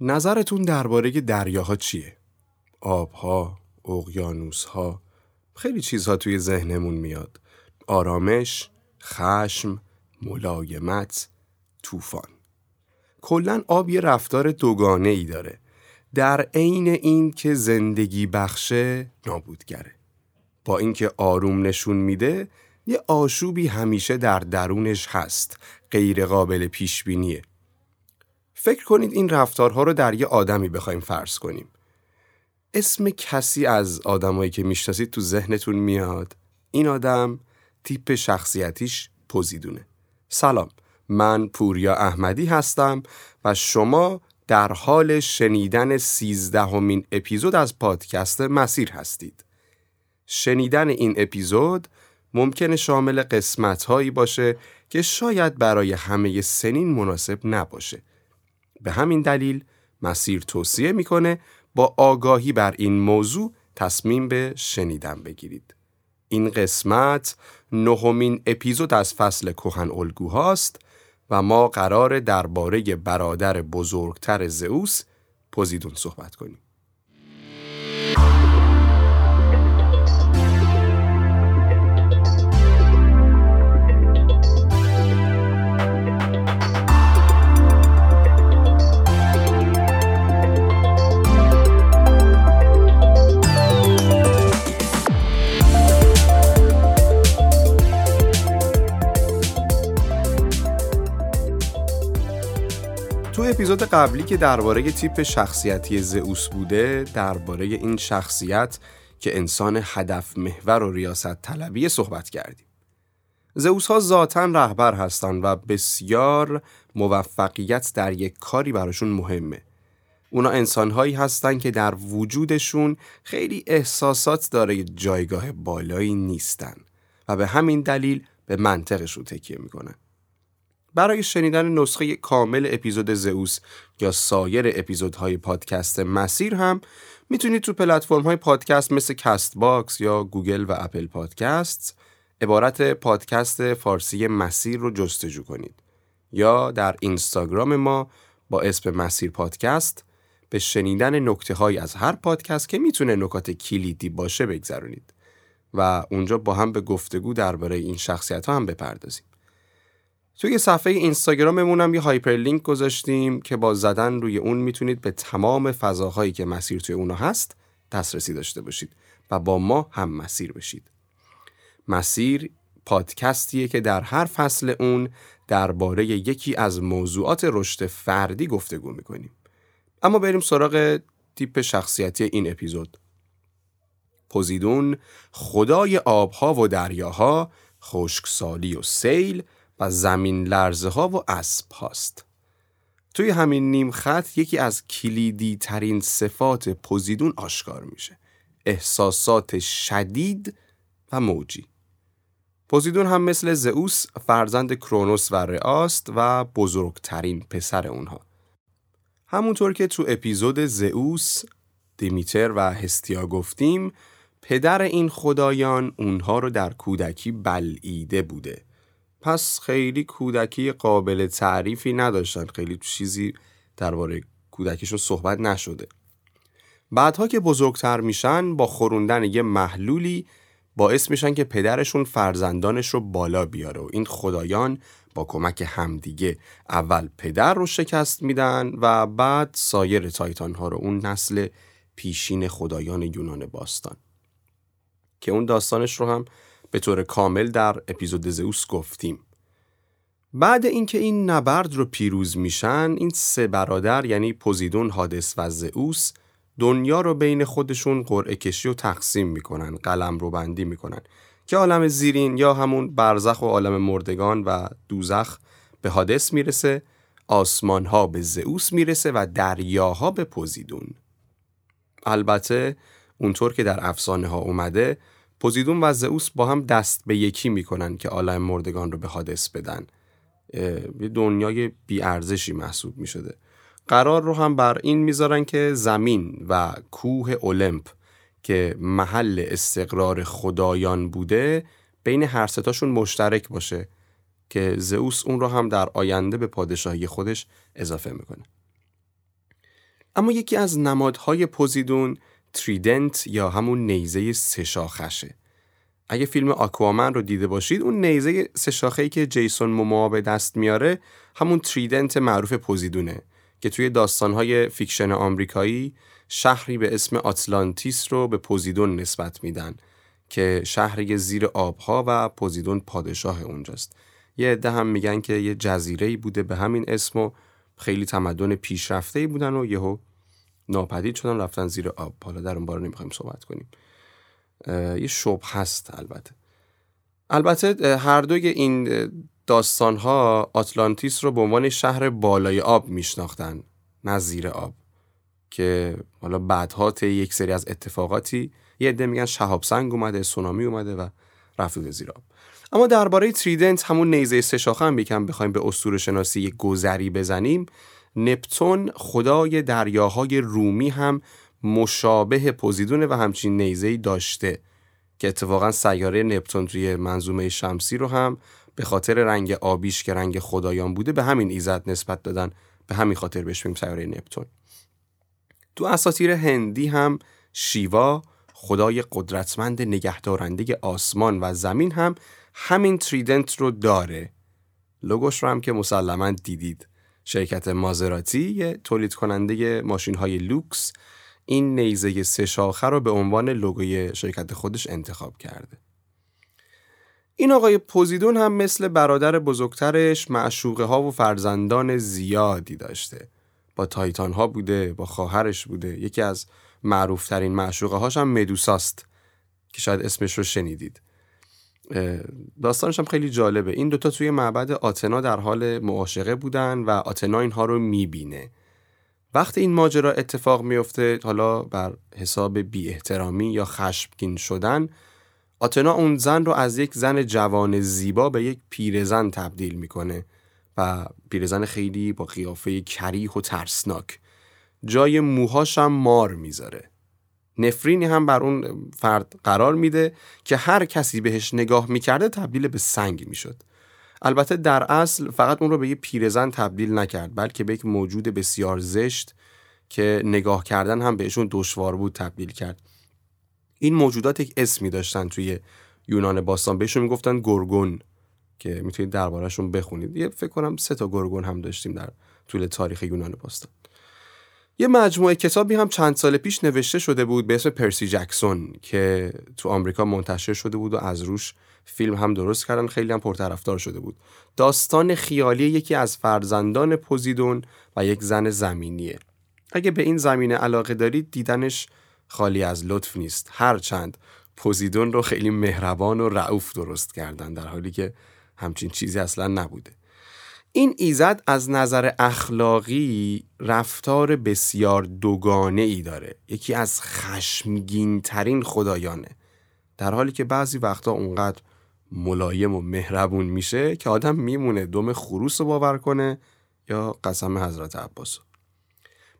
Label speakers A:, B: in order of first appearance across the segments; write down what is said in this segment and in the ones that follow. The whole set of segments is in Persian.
A: نظرتون درباره دریاها چیه؟ آبها، اقیانوسها، خیلی چیزها توی ذهنمون میاد. آرامش، خشم، ملایمت، طوفان. کلا آب یه رفتار دوگانه ای داره. در عین این که زندگی بخشه نابودگره. با اینکه آروم نشون میده یه آشوبی همیشه در درونش هست غیر قابل پیش بینیه فکر کنید این رفتارها رو در یه آدمی بخوایم فرض کنیم. اسم کسی از آدمایی که می‌شناسید تو ذهنتون میاد؟ این آدم تیپ شخصیتیش پوزیدونه. سلام من پوریا احمدی هستم و شما در حال شنیدن سیزدهمین اپیزود از پادکست مسیر هستید. شنیدن این اپیزود ممکنه شامل قسمت هایی باشه که شاید برای همه سنین مناسب نباشه. به همین دلیل مسیر توصیه می‌کنه با آگاهی بر این موضوع تصمیم به شنیدن بگیرید. این قسمت نهمین اپیزود از فصل کوهن الگوهاست و ما قرار درباره برادر بزرگتر زئوس پوزیدون صحبت کنیم. اپیزود قبلی که درباره تیپ شخصیتی زئوس بوده درباره این شخصیت که انسان هدف محور و ریاست طلبی صحبت کردیم. زئوس ها ذاتا رهبر هستند و بسیار موفقیت در یک کاری براشون مهمه. اونا انسانهایی هستن که در وجودشون خیلی احساسات داره جایگاه بالایی نیستن و به همین دلیل به منطقشون تکیه می‌کنن. برای شنیدن نسخه کامل اپیزود زئوس یا سایر اپیزودهای پادکست مسیر هم می‌تونید تو پلتفرم های پادکست مثل Castbox یا گوگل و Apple Podcast عبارت پادکست فارسی مسیر رو جستجو کنید یا در اینستاگرام ما با اسم مسیر پادکست به شنیدن نکته های از هر پادکست که می‌تونه نکات کلیدی باشه بگذرونید و اونجا با هم به گفتگو درباره این شخصیت ها هم بپردازیم. توی صفحه اینستاگراممون یه هایپرلینک گذاشتیم که با زدن روی اون می‌تونید به تمام فضاهایی که مسیر توی اونا هست دسترسی داشته باشید و با ما هم مسیر بشید. مسیر پادکستیه که در هر فصل اون درباره یکی از موضوعات رشد فردی گفتگو می‌کنیم. اما بریم سراغ تیپ شخصیتی این اپیزود. پوزیدون خدای آبها و دریاها، خشکسالی و سیل و زمین لرزه ها و اسب هاست. توی همین نیم خط یکی از کلیدی ترین صفات پوزیدون آشکار میشه. احساسات شدید و موجی. پوزیدون هم مثل زئوس فرزند کرونوس و رئاست و بزرگترین پسر اونها. همونطور که تو اپیزود زئوس، دیمیتر و هستیا گفتیم، پدر این خدایان اونها رو در کودکی بلعیده بوده پس خیلی کودکی قابل تعریفی نداشتن. خیلی چیزی درباره کودکیشون صحبت نشده. بعدها که بزرگتر میشن با خوروندن یه محلولی باعث میشن که پدرشون فرزندانش رو بالا بیاره و این خدایان با کمک همدیگه اول پدر رو شکست میدن و بعد سایر تایتان ها رو اون نسل پیشین خدایان یونان باستان. که اون داستانش رو هم به طور کامل در اپیزود زئوس گفتیم. بعد اینکه این نبرد رو پیروز میشن این سه برادر یعنی پوزیدون، هادس و زئوس دنیا رو بین خودشون قرعه کشی و تقسیم می‌کنن قلم رو بندی می‌کنن که عالم زیرین یا همون برزخ و عالم مردگان و دوزخ به هادس می‌رسه آسمان ها به زئوس می‌رسه و دریاها به پوزیدون البته اونطور که در افسانه ها اومده پوزیدون و زئوس با هم دست به یکی می‌کنن که عالم مردگان رو به حادث بدن. یه دنیای بیارزشی محسوب می‌شده. قرار رو هم بر این می‌ذارن که زمین و کوه اولمپ که محل استقرار خدایان بوده بین هر ستاشون مشترک باشه که زئوس اون رو هم در آینده به پادشاهی خودش اضافه می‌کنه. اما یکی از نمادهای پوزیدون trident یا همون نیزه سه‌شاخشه اگه فیلم Aquaman رو دیده باشید اون نیزه سه که جیسون موموا به دست میاره همون trident معروف پوزیدونه که توی داستانهای fiction آمریکایی شهری به اسم آتلانتیس رو به پوزیدون نسبت میدن که شهری زیر آبها و پوزیدون پادشاه اونجاست. یه عده هم میگن که یه جزیره بوده به همین اسم و خیلی تمدن پیشرفته بودن و یهو ناپدید شدن رفتن زیر آب. حالا در اون بار نمی‌خوایم صحبت کنیم. یه شب هست البته. البته هر دوی این داستان ها آتلانتیس رو به عنوان شهر بالای آب میشناختن نه زیر آب. که حالا بعدها طی یک سری از اتفاقاتی یه عده میگن شهاب سنگ اومده سونامی اومده و رفت زیر آب. اما درباره تریدنت همون نیزه سه شاخه هم بخوایم به اسطوره شناسی گذری بزنیم. نپتون خدای دریاهای رومی هم مشابه پوزیدونه و همچین نیزه داشته که اتفاقا سیاره نپتون توی منظومه شمسی رو هم به خاطر رنگ آبیش که رنگ خدایان بوده به همین ایزد نسبت دادن. به همین خاطر بهش میگیم سیاره نپتون. تو اساطیر هندی هم شیوا خدای قدرتمند نگهدارنده آسمان و زمین هم همین تریدنت رو داره. لوگوش رو هم که مسلما دیدید. شرکت مازراتی یه تولید کننده ماشین های لوکس. این نیزه سه شاخه رو به عنوان لوگوی شرکت خودش انتخاب کرده. این آقای پوزیدون هم مثل برادر بزرگترش معشوقه ها و فرزندان زیادی داشته. با تایتان ها بوده با خواهرش بوده. یکی از معروفترین معشوقه هاش هم مدوساست که شاید اسمش رو شنیدید. داستانش هم خیلی جالبه. این دوتا توی معبد آتنا در حال معاشقه بودن و آتنا اینها رو می‌بینه. وقتی این ماجرا اتفاق میفته حالا بر حساب بی احترامی یا خشمگین شدن آتنا اون زن رو از یک زن جوان زیبا به یک پیرزن تبدیل می‌کنه و پیرزن خیلی با قیافه کریح و ترسناک. جای موهاش هم مار می‌ذاره. نفرینی هم بر اون فرد قرار میده که هر کسی بهش نگاه می‌کرده تبدیل به سنگ می‌شد. البته در اصل فقط اون رو به یه پیرزن تبدیل نکرد بلکه به یک موجود بسیار زشت که نگاه کردن هم بهشون دشوار بود تبدیل کرد. این موجودات یک اسمی داشتن توی یونان باستان. بهشون می‌گفتن گرگون که می‌تونید دربارهشون بخونید. یه فکر کنم سه تا گرگون هم داشتیم در طول تاریخ یونان باستان. یه مجموعه کتابی هم چند سال پیش نوشته شده بود به اسم پرسی جکسون که تو آمریکا منتشر شده بود و از روش فیلم هم درست کردن. خیلی هم پرطرفدار شده بود. داستان خیالی یکی از فرزندان پوزیدون و یک زن زمینیه. اگه به این زمینه علاقه دارید دیدنش خالی از لطف نیست. هرچند پوزیدون رو خیلی مهربان و رعوف درست کردن در حالی که همچین چیزی اصلا نبوده. این ایزد از نظر اخلاقی رفتار بسیار دوگانه ای داره. یکی از خشمگین ترین خدایانه. در حالی که بعضی وقتا اونقدر ملایم و مهربون میشه که آدم میمونه دم خروس رو باور کنه یا قسم حضرت عباس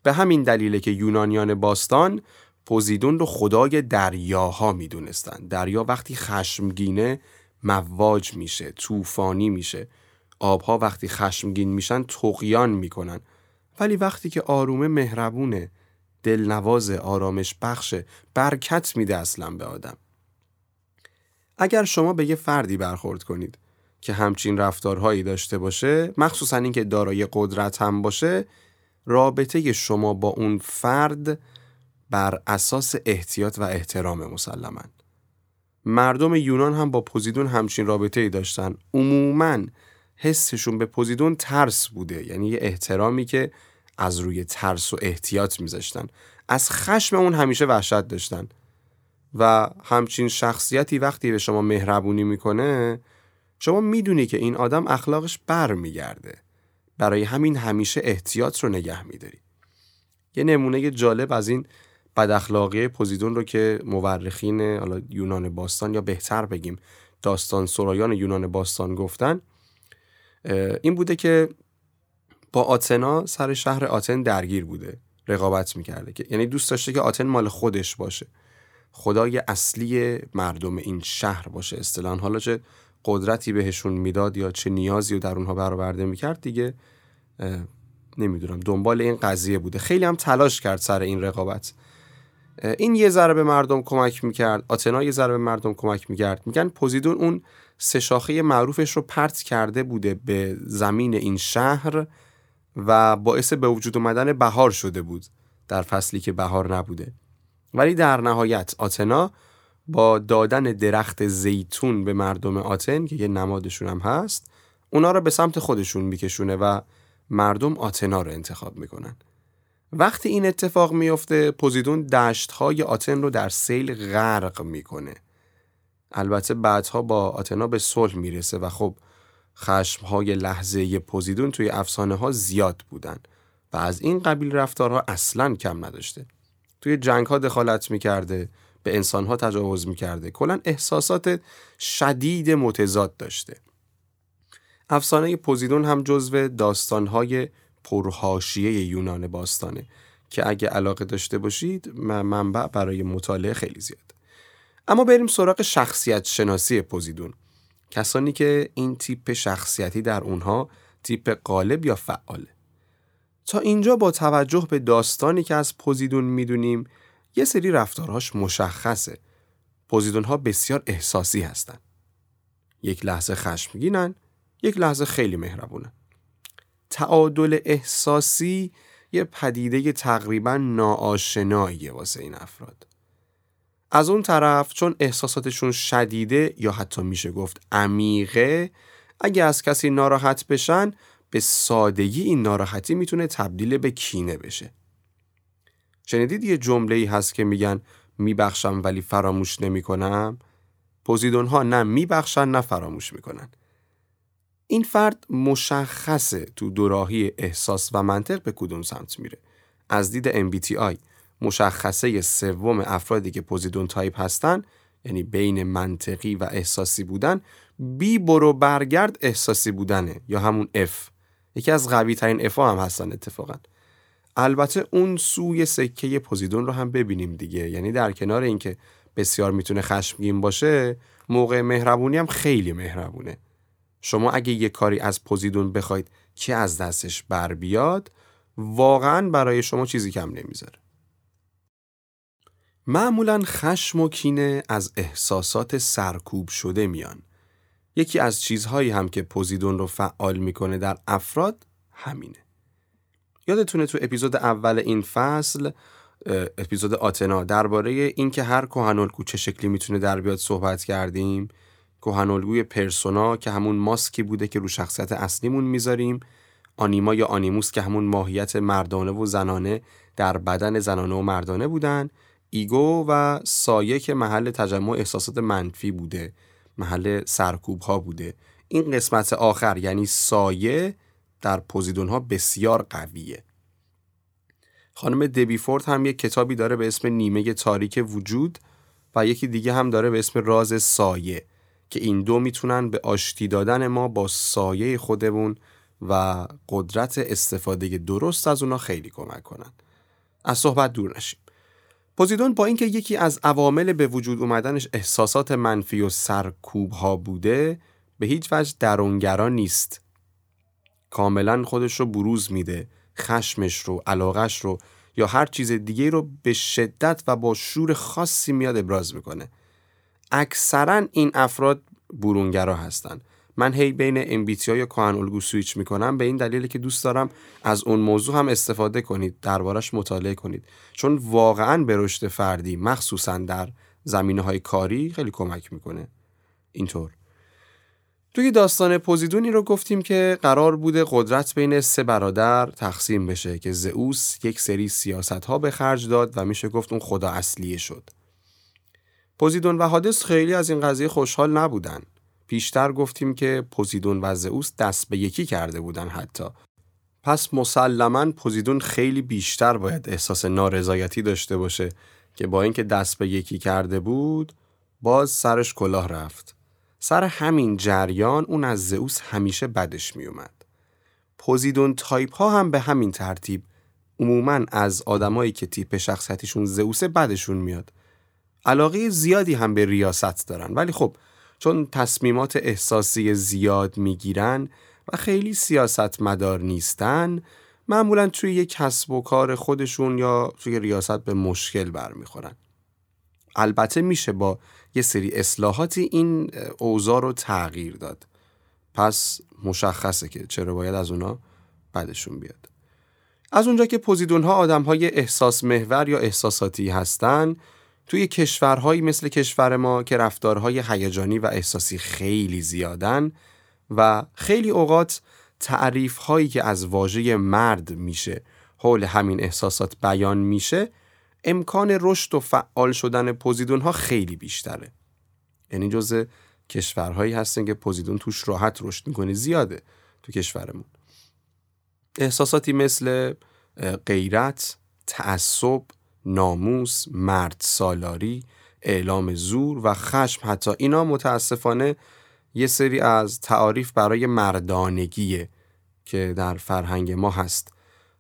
A: به همین دلیله که یونانیان باستان پوزیدون رو خدای دریاها می‌دونستن. دریا وقتی خشمگینه مواج میشه طوفانی میشه. آبها وقتی خشمگین میشن تقیان می‌کنن. ولی وقتی که آرومه مهربونه. دلنواز آرامش بخشه. برکت میده اصلا به آدم. اگر شما به یه فردی برخورد کنید که همچین رفتارهایی داشته باشه مخصوصا اینکه دارای قدرت هم باشه رابطه شما با اون فرد بر اساس احتیاط و احترام مسلما مردم یونان هم با پوزیدون همچین رابطه ای داشتن. عموماً حسشون به پوزیدون ترس بوده. یعنی یه احترامی که از روی ترس و احتیاط میذاشتن. از خشم اون همیشه وحشت داشتن. و همچین شخصیتی وقتی به شما مهربونی می‌کنه شما می‌دونی که این آدم اخلاقش بر میگرده برای همین همیشه احتیاط رو نگه میداری. یه نمونه جالب از این بد اخلاقی پوزیدون رو که مورخین حالا یونان باستان یا بهتر بگیم داستان سرایان یونان باستان گفتن این بوده که با آتنا سر شهر آتن درگیر بوده رقابت می‌کرده که یعنی دوست داشته که آتن مال خودش باشه. خدای اصلی مردم این شهر باشه. اصطلاحا حالا چه قدرتی بهشون می‌داد یا چه نیازی رو در اونها برآورده می‌کرد دیگه نمی‌دونم. دنبال این قضیه بوده. خیلی هم تلاش کرد سر این رقابت. این یه ذره به مردم کمک می‌کرد. آتنا یه ذره به مردم کمک می‌کرد. میگن پوزیدون اون سه شاخه معروفش رو پرت کرده بوده به زمین این شهر و باعث به وجود اومدن بهار شده بود در فصلی که بهار نبوده. ولی در نهایت آتنا با دادن درخت زیتون به مردم آتن که یه نمادشون هم هست اونا رو به سمت خودشون میکشونه و مردم آتنا رو انتخاب می‌کنن. وقتی این اتفاق میفته پوزیدون دشت های آتن رو در سیل غرق می‌کنه. البته بعدها با آتنا به صلح می‌رسه و خب خشم های لحظه پوزیدون توی افسانه ها زیاد بودن و از این قبیل رفتارها اصلا کم نداشته. توی جنگ ها دخالت می‌کرده به انسان ها تجاوز می‌کرده. کلا احساسات شدید متضاد داشته. افسانه پوزیدون هم جزو داستانهای پرهاشیه یونان باستانه که اگه علاقه داشته باشید منبع برای مطالعه خیلی زیاد اما بریم سراغ شخصیت شناسی پوزیدون. کسانی که این تیپ شخصیتی در اونها تیپ قالب یا فعاله. تا اینجا با توجه به داستانی که از پوزیدون می‌دونیم یه سری رفتارهاش مشخصه. پوزیدون ها بسیار احساسی هستن. یک لحظه خشمگینن یک لحظه خیلی مهربونن. تعادل احساسی یه پدیده تقریبا ناآشناییه واسه این افراد. از اون طرف چون احساساتشون شدیده یا حتی میشه گفت عمیقه اگه از کسی ناراحت بشن به سادگی این ناراحتی می‌تونه تبدیل به کینه بشه. شنیدید یه جمله ای هست که میگن میبخشم ولی فراموش نمی‌کنم؟ پوزیدون ها نه میبخشن نه فراموش می‌کنن. این فرد مشخصه تو دوراهی احساس و منطق به کدوم سمت میره. از دید MBTI مشخصه سوم افرادی که پوزیدون تایپ هستن یعنی بین منطقی و احساسی بودن بی برو برگرد احساسی بودنه یا همون F. یکی از قوی ترین F هم هستن اتفاقا. البته اون سوی سکه پوزیدون رو هم ببینیم دیگه. یعنی در کنار اینکه بسیار می‌تونه خشمگین باشه موقع مهربونی هم خیلی مهربونه. شما اگه یه کاری از پوزیدون بخواید که از دستش بر بیاد واقعا برای شما چیزی کم نمی‌ذاره. معمولا خشم و کینه از احساسات سرکوب شده میان. یکی از چیزهایی هم که پوزیدون رو فعال می‌کنه در افراد همینه. یادتونه تو اپیزود اول این فصل اپیزود آتنا درباره اینکه هر کهنالگو چه شکلی می‌تونه در بیاد صحبت کردیم. کهنالگوی پرسونا که همون ماسکی بوده که رو شخصیت اصلیمون می‌ذاریم. آنیما یا آنیموس که همون ماهیت مردانه و زنانه در بدن زنانه و مردانه بودن. ایگو و سایه که محل تجمع احساسات منفی بوده محل سرکوب ها بوده. این قسمت آخر یعنی سایه در پوزیدون ها بسیار قویه. خانم دبی فورد هم یک کتابی داره به اسم نیمه تاریک وجود و یکی دیگه هم داره به اسم راز سایه که این دو می‌تونن به آشتی دادن ما با سایه خودمون و قدرت استفاده درست از اونا خیلی کمک کنن. از صحبت دور نشیم. پوزیدون با اینکه یکی از عوامل به وجود اومدنش احساسات منفی و سرکوب ها بوده به هیچ وجه درونگرا نیست. کاملا خودش رو بروز میده خشمش رو علاقش رو یا هر چیز دیگه رو به شدت و با شور خاصی میاد ابراز می‌کنه. اکثرا این افراد برونگرا هستن. من هی بین MBTI یا کهن الگو سویچ می‌کنم. به این دلیل که دوست دارم از اون موضوع هم استفاده کنید دربارش مطالعه کنید. چون واقعا به رشد فردی مخصوصا در زمینه های کاری خیلی کمک می‌کنه. اینطور. توی داستان پوزیدونی رو گفتیم که قرار بوده قدرت بین سه برادر تقسیم بشه که زئوس یک سری سیاست ها به خرج داد و میشه گفت اون خدا اصلیه شد. پوزیدون و هادس خیلی از این قضیه خوشحال نبودن. پیشتر گفتیم که پوزیدون و زئوس دست به یکی کرده بودن حتی. پس مسلما پوزیدون خیلی بیشتر باید احساس نارضایتی داشته باشه که با اینکه دست به یکی کرده بود باز سرش کلاه رفت. سر همین جریان اون از زئوس همیشه بدش میومد پوزیدون تایپ ها هم به همین ترتیب عموما از آدمایی که تیپ شخصیتشون زئوس بدشون میاد. علاقه زیادی هم به ریاست دارن. ولی خب چون تصمیمات احساسی زیاد می‌گیرن و خیلی سیاست مدار نیستن معمولا توی یک کسب و کار خودشون یا توی ریاست به مشکل برمیخورن. البته میشه با یه سری اصلاحاتی این اوضاع رو تغییر داد. پس مشخصه که چرا باید از اونا بدشون بیاد. از اونجا که پوزیدون ها آدم های احساس محور یا احساساتی هستن توی کشورهایی مثل کشور ما که رفتارهای هیجانی و احساسی خیلی زیادن و خیلی اوقات تعریف هایی که از واژه مرد میشه حول همین احساسات بیان میشه امکان رشد و فعال شدن پوزیدون ها خیلی بیشتره. یعنی جزء کشورهایی هستن که پوزیدون توش راحت رشد می‌کنه زیاده تو کشورمون. احساساتی مثل غیرت، تعصب، ناموس، مرد سالاری، اعلام زور و خشم. حتی اینا متاسفانه یه سری از تعاریف برای مردانگیه که در فرهنگ ما هست.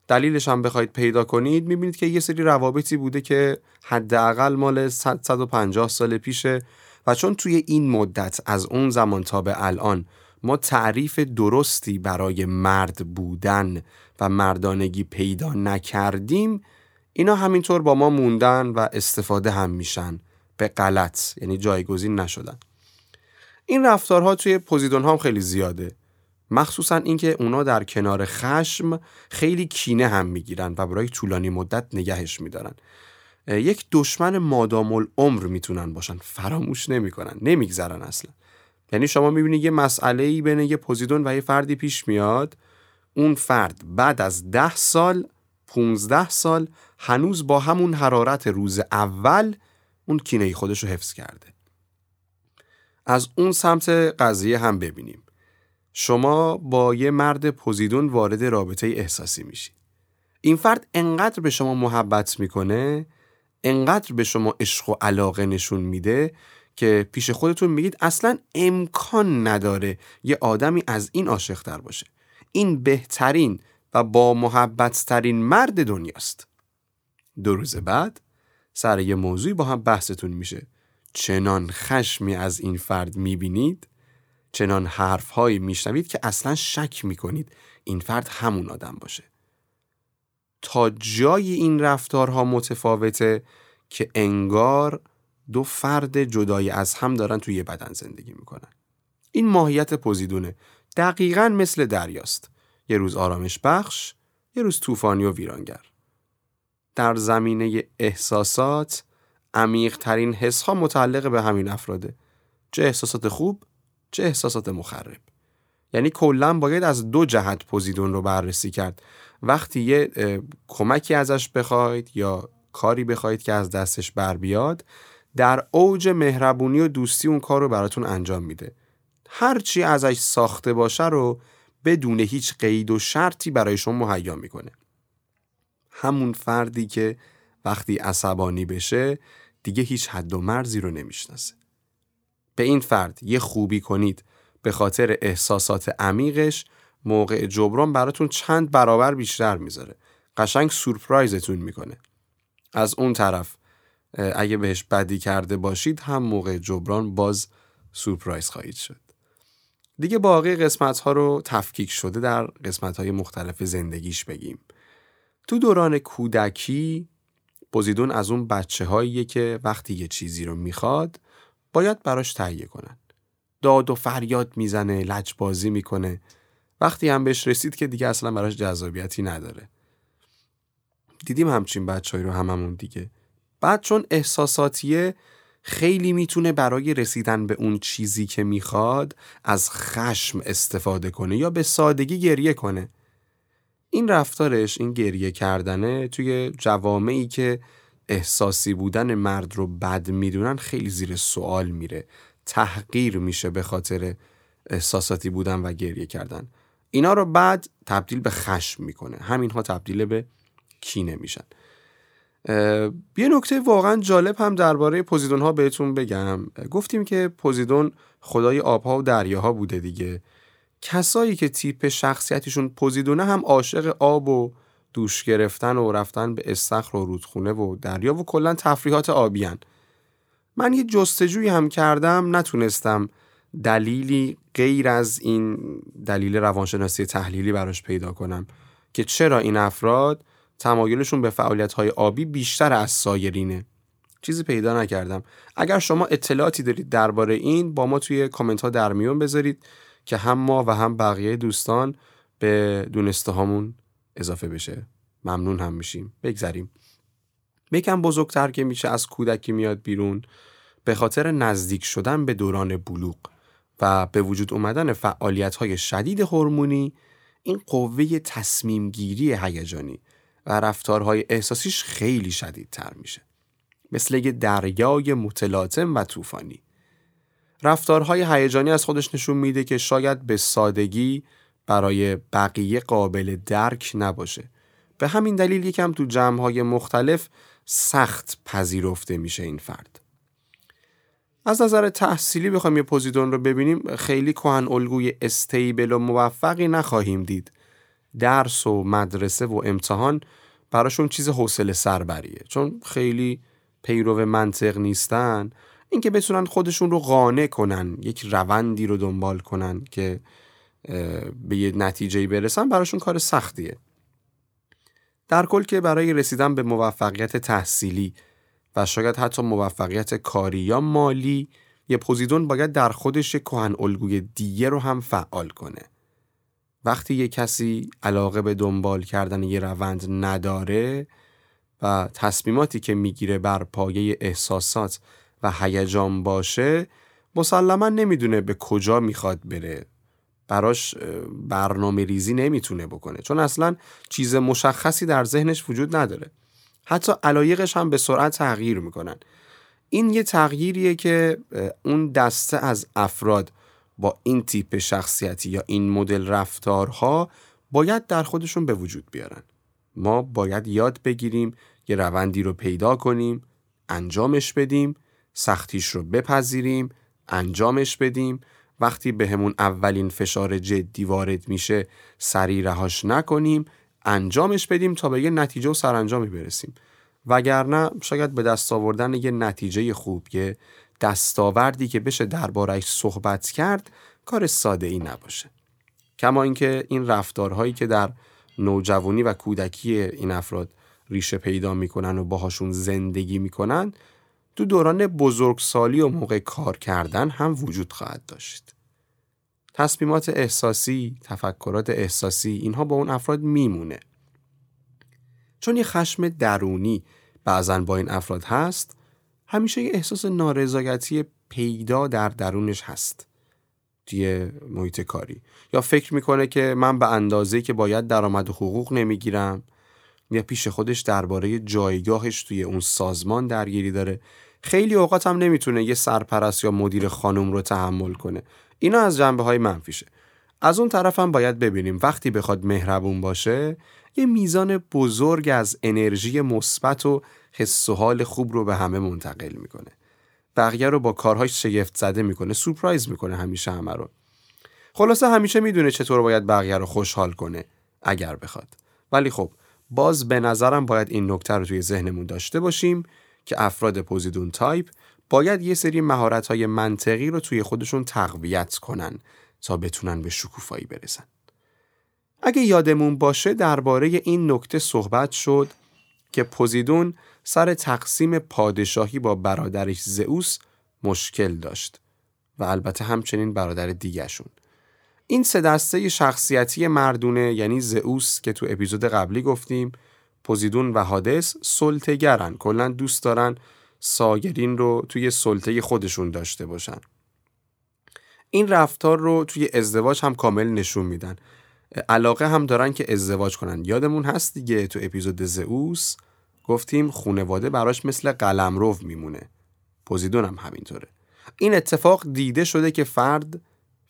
A: دلیلش هم بخواید پیدا کنید می‌بینید که یه سری روابطی بوده که حداقل مال 150 سال پیشه و چون توی این مدت از اون زمان تا به الان ما تعریف درستی برای مرد بودن و مردانگی پیدا نکردیم اینا همینطور با ما موندن و استفاده هم میشن. به غلط یعنی جایگزین نشدن. این رفتارها توی پوزیدون هم خیلی زیاده. مخصوصا اینکه اونا در کنار خشم خیلی کینه هم می‌گیرن و برای طولانی مدت نگهش میدارن. یک دشمن مادام العمر می‌تونن باشن. فراموش نمی‌کنن. نمیگذرن اصلا. یعنی شما می‌بینید یه مسئله ای بین یه پوزیدون و یه فردی پیش میاد. اون فرد بعد از ده سال 15 سال هنوز با همون حرارت روز اول اون کینه خودش رو حفظ کرده. از اون سمت قضیه هم ببینیم. شما با یه مرد پوزیدون وارد رابطه احساسی میشی. این فرد انقدر به شما محبت می‌کنه انقدر به شما عشق و علاقه نشون میده که پیش خودتون میگید اصلا امکان نداره یه آدمی از این عاشق باشه. این بهترین و با محبت ترین مرد دنیاست. دو روز بعد سر یه موضوعی با هم بحثتون میشه. چنان خشمی از این فرد می‌بینید چنان حرفهایی میشنوید که اصلا شک می‌کنید این فرد همون آدم باشه. تا جای این رفتارها متفاوته که انگار دو فرد جدای از هم دارن توی یه بدن زندگی می‌کنن. این ماهیت پوزیدونه. دقیقا مثل دریاست. یه روز آرامش بخش یه روز طوفانی و ویرانگر. در زمینه احساسات عمیق ترین حس ها متعلق به همین افراده. چه احساسات خوب چه احساسات مخرب. یعنی کلا باید از دو جهت پوزیدون رو بررسی کرد. وقتی یه کمکی ازش بخواید یا کاری بخواید که از دستش بر بیاد در اوج مهربونی و دوستی اون کار رو براتون انجام میده. هرچی ازش ساخته باشه رو بدون هیچ قید و شرطی برای شما مهیا می‌کنه. همون فردی که وقتی عصبانی بشه دیگه هیچ حد و مرزی رو نمی‌شناسه. به این فرد یه خوبی کنید به خاطر احساسات عمیقش موقع جبران براتون چند برابر بیشتر می‌ذاره. قشنگ سورپرایزتون می‌کنه. از اون طرف اگه بهش بدی کرده باشید هم موقع جبران باز سورپرایز خواهید شد. دیگه باقی قسمت ها رو تفکیک شده در قسمت های مختلف زندگیش بگیم. تو دوران کودکی پوزیدون از اون بچه هاییه که وقتی یه چیزی رو می‌خواد باید براش تهیه کنن. داد و فریاد می‌زنه لجبازی می‌کنه. وقتی هم بهش رسید که دیگه اصلا براش جذابیتی نداره. دیدیم همچین بچه رو هممون دیگه. بعد چون احساساتیه خیلی می‌تونه برای رسیدن به اون چیزی که می‌خواد از خشم استفاده کنه یا به سادگی گریه کنه. این رفتارش این گریه کردنه توی جوامعی که احساسی بودن مرد رو بد می‌دونن خیلی زیر سوال میره. تحقیر میشه به خاطر احساساتی بودن و گریه کردن. اینا رو بعد تبدیل به خشم می‌کنه. همینها تبدیل به کینه میشن. یه نکته واقعا جالب هم درباره پوزیدون ها بهتون بگم. گفتیم که پوزیدون خدای آبها و دریاها بوده دیگه. کسایی که تیپ شخصیتشون پوزیدونه هم عاشق آب و دوش گرفتن و رفتن به استخر و رودخونه و دریا و کلا تفریحات آبیان من یه جستجویی هم کردم نتونستم دلیلی غیر از این دلیل روانشناسی تحلیلی براش پیدا کنم که چرا این افراد تمایلشون به فعالیت های آبی بیشتر از سایرینه. چیزی پیدا نکردم. اگر شما اطلاعاتی دارید درباره این با ما توی کامنت ها در میون بذارید. که هم ما و هم بقیه دوستان به دونسته هامون اضافه بشه. ممنون هم میشیم. بگذریم. یکم بزرگتر که میشه از کودکی میاد بیرون به خاطر نزدیک شدن به دوران بلوغ و به وجود اومدن فعالیت های شدید هورمونی این قوه تصمیم گیری هیجانی و رفتارهای احساسیش خیلی شدیدتر میشه. مثل یه دریای متلاطم و طوفانی. رفتارهای هیجانی از خودش نشون میده که شاید به سادگی برای بقیه قابل درک نباشه. به همین دلیل یکم تو جمعهای مختلف سخت پذیرفته میشه این فرد. از نظر تحصیلی بخوایم یه پوزیدون رو ببینیم. خیلی کهن الگوی استیبل و موفقی نخواهیم دید. درس و مدرسه و امتحان براشون چیز حوصله سربریه. چون خیلی پیرو منطق نیستن. اینکه بتونن خودشون رو قانع کنن یک روندی رو دنبال کنن که به یه نتیجه برسن براشون کار سختیه. در کل که برای رسیدن به موفقیت تحصیلی و شاید حتی موفقیت کاری یا مالی یه پوزیدون باید در خودش کهن الگوی دیگه رو هم فعال کنه. وقتی یه کسی علاقه به دنبال کردن یه روند نداره و تصمیماتی که می‌گیره بر پایه احساسات و هیجان باشه مسلما نمی‌دونه به کجا می‌خواد بره. براش برنامه ریزی نمی‌تونه بکنه چون اصلا چیز مشخصی در ذهنش وجود نداره. حتی علایقش هم به سرعت تغییر می‌کنن. این یه تغییریه که اون دسته از افراد با این تیپ شخصیتی یا این مدل رفتارها باید در خودشون به وجود بیارن. ما باید یاد بگیریم یه روندی رو پیدا کنیم انجامش بدیم سختیش رو بپذیریم انجامش بدیم. وقتی بهمون به اولین فشار جدی وارد میشه سریع رهاش نکنیم انجامش بدیم تا به یه نتیجه و سرانجامی برسیم. وگرنه شاید به دست آوردن یه نتیجه خوب یه دستاوردی که بشه دربارهش صحبت کرد کار ساده ای نباشه. کما اینکه این رفتارهایی که در نوجوانی و کودکی این افراد ریشه پیدا می‌کنن و باهاشون زندگی می‌کنن تو دوران بزرگسالی و موقع کار کردن هم وجود خواهد داشت. تصمیمات احساسی، تفکرات احساسی اینها با اون افراد میمونه. چون یه خشم درونی بعضا با این افراد هست همیشه یه احساس نارضایتی پیدا در درونش هست توی محیط کاری یا فکر می‌کنه که من به اندازه که باید درآمد و حقوق نمی‌گیرم یا پیش خودش درباره جایگاهش توی اون سازمان درگیری داره. خیلی اوقات هم نمی‌تونه یه سرپرست یا مدیر خانم رو تحمل کنه. اینا از جنبه های منفیشه. از اون طرف هم باید ببینیم وقتی بخواد مهربون باشه یه میزان بزرگ از انرژی مثبت و حس و حال خوب رو به همه منتقل می‌کنه. بقیه رو با کارهاش شگفت زده می‌کنه سورپرایز می‌کنه همیشه همه رو. خلاصه همیشه می‌دونه چطور باید بقیه رو خوشحال کنه اگر بخواد. ولی خب باز به نظرم باید این نکته رو توی ذهنمون داشته باشیم که افراد پوزیدون تایپ باید یه سری مهارت های منطقی رو توی خودشون تقویت کنن تا بتونن به شکوفایی برسن. اگه یادمون باشه درباره این نکته صحبت شد که پوزیدون سر تقسیم پادشاهی با برادرش زئوس مشکل داشت و البته همچنین برادر دیگهشون. این سه دسته شخصیتی مردونه یعنی زئوس که تو اپیزود قبلی گفتیم پوزیدون و هادس سلطگرن کلا دوست دارن ساگرین رو توی سلطه خودشون داشته باشن. این رفتار رو توی ازدواج هم کامل نشون میدن. علاقه هم دارن که ازدواج کنن. یادمون هست دیگه تو اپیزود زئوس گفتیم خونواده براش مثل قلمرو میمونه. پوزیدون هم همینطوره. این اتفاق دیده شده که فرد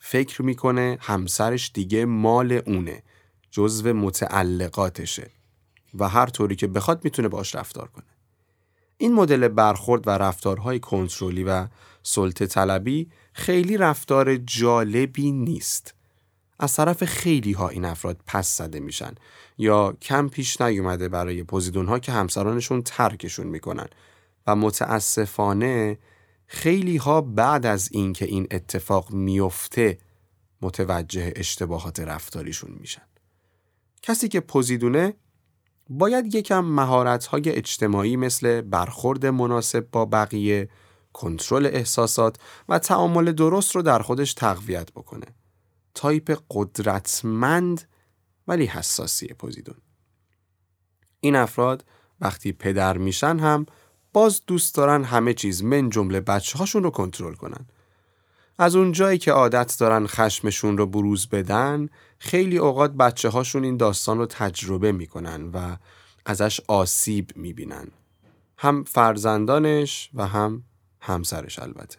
A: فکر می‌کنه همسرش دیگه مال اونه جزو متعلقاتشه و هر طوری که بخواد می‌تونه باش رفتار کنه. این مدل برخورد و رفتارهای کنترلی و سلطه طلبی خیلی رفتار جالبی نیست. از طرف خیلی ها این افراد پس زده میشن یا کم پیش نیومده برای پوزیدون ها که همسرانشون ترکشون می‌کنن و متاسفانه خیلی ها بعد از اینکه این اتفاق میفته متوجه اشتباهات رفتاریشون میشن کسی که پوزیدونه باید یکم مهارت‌های اجتماعی مثل برخورد مناسب با بقیه، کنترل احساسات و تعامل درست رو در خودش تقویت بکنه. تایپ قدرتمند ولی حساسی پوزیدون. این افراد وقتی پدر میشن هم باز دوست دارن همه چیز من جمله بچه هاشون رو کنترل کنن. از اون جایی که عادت دارن خشمشون رو بروز بدن خیلی اوقات بچه هاشون این داستان رو تجربه می‌کنن و ازش آسیب می‌بینن. هم فرزندانش و هم همسرش البته.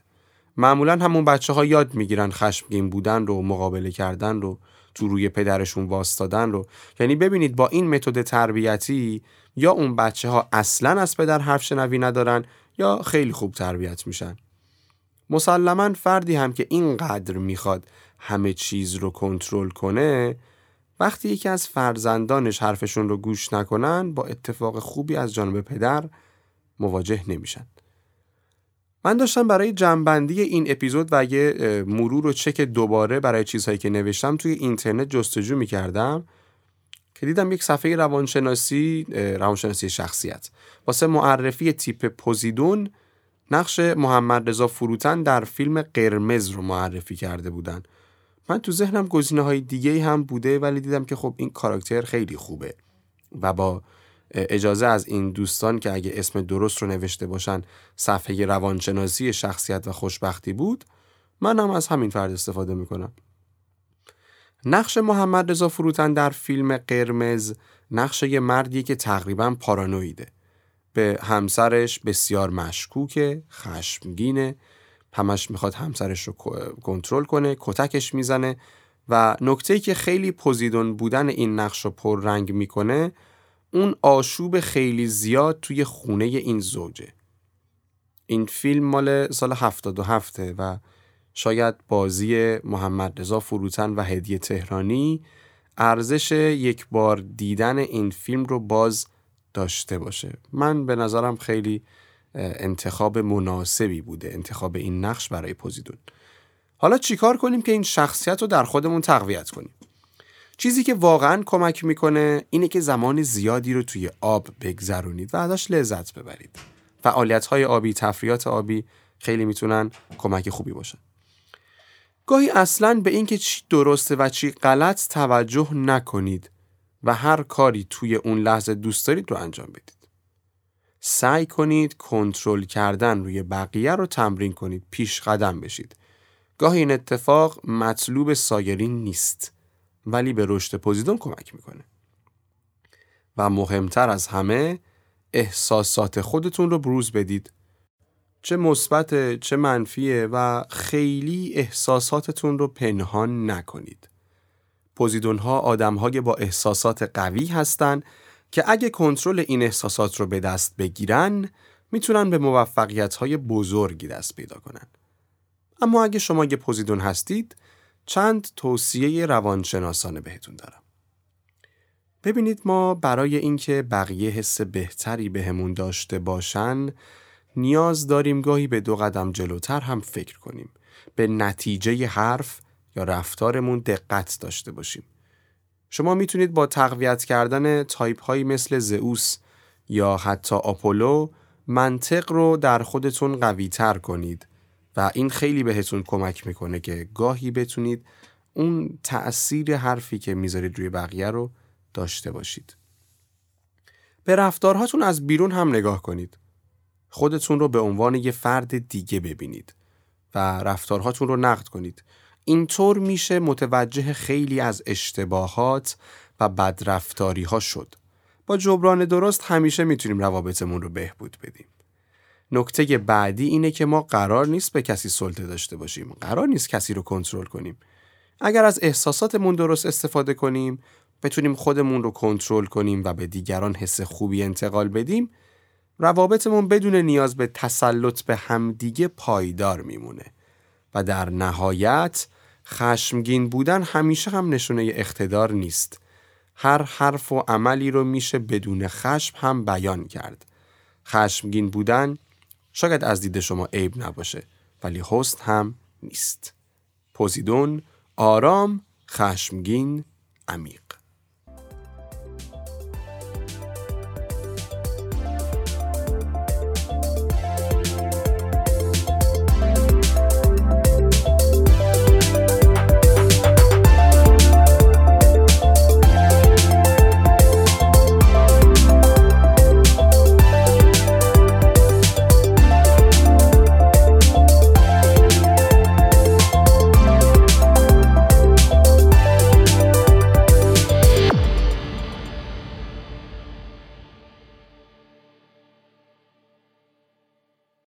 A: معمولا همون بچه ها یاد می‌گیرن خشمگین بودن رو مقابله کردن رو تو روی پدرشون واستادن رو. یعنی ببینید با این متد تربیتی یا اون بچه ها اصلا از پدر حرف شنوی ندارن یا خیلی خوب تربیت میشن. مسلما فردی هم که اینقدر می‌خواد همه چیز رو کنترل کنه وقتی یکی از فرزندانش حرفشون رو گوش نکنن با اتفاق خوبی از جانب پدر مواجه نمیشن. من داشتم برای جنبندی این اپیزود و یه مرور و چک دوباره برای چیزهایی که نوشتم توی اینترنت جستجو می‌کردم که دیدم یک صفحه روانشناسی روانشناسی شخصیت. واسه معرفی تیپ پوزیدون نقش محمد رضا فروتن در فیلم قرمز رو معرفی کرده بودن. من تو ذهنم گزینه های دیگه هم بوده ولی دیدم که خب این کاراکتر خیلی خوبه و با اجازه از این دوستان که اگه اسم درست رو نوشته باشن صفحه روانشناسی شخصیت و خوشبختی بود من هم از همین فرد استفاده می‌کنم. نقش محمد رضا فروتن در فیلم قرمز نقش یه مردی که تقریبا پارانویده. به همسرش بسیار مشکوکه خشمگینه همش می‌خواد همسرش رو کنترل کنه کتکش می‌زنه و نکته که خیلی پوزیدون بودن این نقش رو پررنگ می‌کنه اون آشوب خیلی زیاد توی خونه این زوجه. این فیلم مال سال 77 و شاید بازی محمد رضا فروتن و هدیه تهرانی ارزش یک بار دیدن این فیلم رو باز داشته باشه. من به نظرم خیلی انتخاب مناسبی بوده انتخاب این نقش برای پوزیدون. حالا چیکار کنیم که این شخصیت رو در خودمون تقویت کنیم؟ چیزی که واقعا کمک می‌کنه اینه که زمان زیادی رو توی آب بگذرونید و ازش لذت ببرید فعالیت های آبی تفریات آبی خیلی می‌تونن کمک خوبی باشن گاهی اصلا به اینکه چی درسته و چی غلط توجه نکنید و هر کاری توی اون لحظه دوست دارید رو انجام بدید. سعی کنید کنترل کردن روی بقیه رو تمرین کنید پیش قدم بشید. گاهی این اتفاق مطلوب سایرین نیست ولی به رشد پوزیدون کمک می‌کنه. و مهمتر از همه احساسات خودتون رو بروز بدید چه مثبت چه منفیه و خیلی احساساتتون رو پنهان نکنید. پوزیدون ها آدم های با احساسات قوی هستند که اگه کنترل این احساسات رو به دست بگیرن می‌تونن به موفقیت های بزرگی دست پیدا کنن. اما اگه شما یه پوزیدون هستید چند توصیه روانشناسانه بهتون دارم. ببینید ما برای اینکه بقیه حس بهتری بهمون به داشته باشن نیاز داریم گاهی به دو قدم جلوتر هم فکر کنیم. به نتیجه حرف یا رفتارمون دقت داشته باشیم. شما می‌تونید با تقویت کردن تایپ هایی مثل زئوس یا حتی آپولو منطق رو در خودتون قوی تر کنید. و این خیلی بهتون کمک می‌کنه که گاهی بتونید اون تأثیر حرفی که می‌ذارید روی بقیه رو داشته باشید. به رفتارهاتون از بیرون هم نگاه کنید. خودتون رو به عنوان یه فرد دیگه ببینید و رفتارهاتون رو نقد کنید. اینطور میشه متوجه خیلی از اشتباهات و بدرفتاری ها شد. با جبران درست همیشه می‌تونیم روابطمون رو بهبود بدیم. نکته بعدی اینه که ما قرار نیست به کسی سلطه داشته باشیم. قرار نیست کسی رو کنترل کنیم. اگر از احساساتمون درست استفاده کنیم، بتونیم خودمون رو کنترل کنیم و به دیگران حس خوبی انتقال بدیم، روابطمون بدون نیاز به تسلط به همدیگه پایدار میمونه و در نهایت خشمگین بودن همیشه هم نشونه اقتدار نیست هر حرف و عملی رو میشه بدون خشم هم بیان کرد خشمگین بودن شاید از دید شما عیب نباشه ولی حسن هم نیست. پوزیدون آرام خشمگین عمیق.